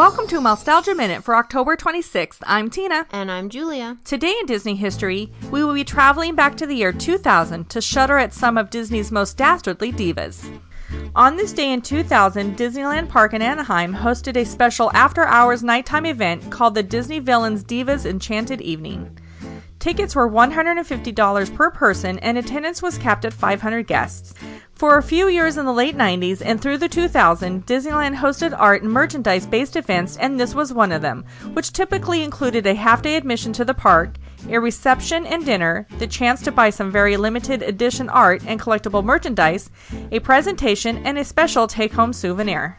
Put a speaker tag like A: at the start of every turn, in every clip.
A: Welcome to Mousetalgia Minute for October 26th. I'm Tina.
B: And I'm Julia.
A: Today in Disney history, we will be traveling back to the year 2000 to shudder at some of Disney's most dastardly divas. On this day in 2000, Disneyland Park in Anaheim hosted a special after hours nighttime event called the Disney Villains Divas Enchanted Evening. Tickets were $150 per person and attendance was capped at 500 guests. For a few years in the late 90s and through the 2000s, Disneyland hosted art and merchandise based events, and this was one of them, which typically included a half day admission to the park, a reception and dinner, the chance to buy some very limited edition art and collectible merchandise, a presentation, and a special take home souvenir.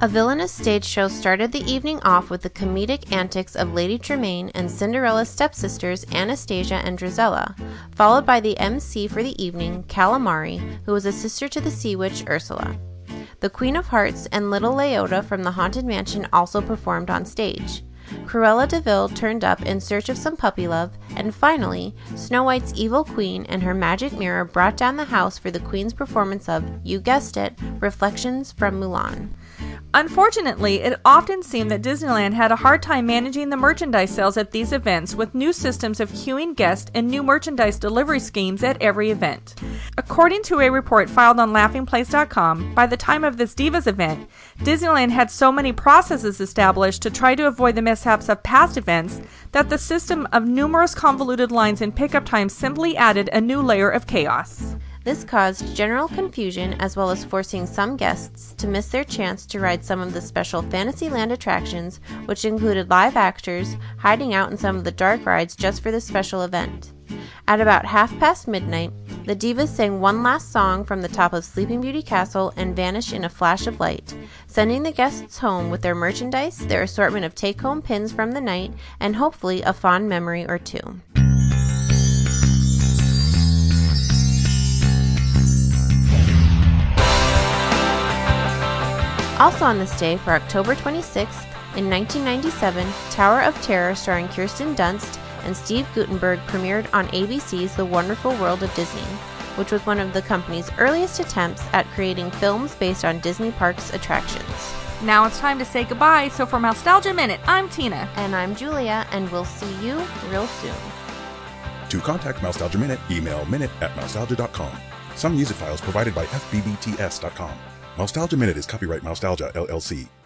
B: A villainous stage show started the evening off with the comedic antics of Lady Tremaine and Cinderella's stepsisters Anastasia and Drizella, followed by the MC for the evening, Calamari, who was a sister to the sea witch Ursula. The Queen of Hearts and Little Leota from the Haunted Mansion also performed on stage. Cruella de Vil turned up in search of some puppy love, and finally, Snow White's evil queen and her magic mirror brought down the house for the queen's performance of, you guessed it, Reflections from Mulan.
A: Unfortunately, it often seemed that Disneyland had a hard time managing the merchandise sales at these events with new systems of queuing guests and new merchandise delivery schemes at every event. According to a report filed on laughingplace.com, by the time of this Divas event, Disneyland had so many processes established to try to avoid the mishaps of past events that the system of numerous convoluted lines and pickup times simply added a new layer of chaos.
B: This caused general confusion as well as forcing some guests to miss their chance to ride some of the special Fantasyland attractions, which included live actors hiding out in some of the dark rides just for this special event. At about half past midnight, the divas sang one last song from the top of Sleeping Beauty Castle and vanished in a flash of light, sending the guests home with their merchandise, their assortment of take home pins from the night, and hopefully a fond memory or two. Also on this day, for October 26th, in 1997, Tower of Terror starring Kirsten Dunst and Steve Guttenberg premiered on ABC's The Wonderful World of Disney, which was one of the company's earliest attempts at creating films based on Disney Parks attractions.
A: Now it's time to say goodbye, so for Mousetalgia Minute, I'm Tina.
B: And I'm Julia, and we'll see you real soon.
C: To contact Mousetalgia Minute, email minute at mousetalgia.com. Some music files provided by FBBTS.com. Mousetalgia Minute is copyright Mousetalgia LLC.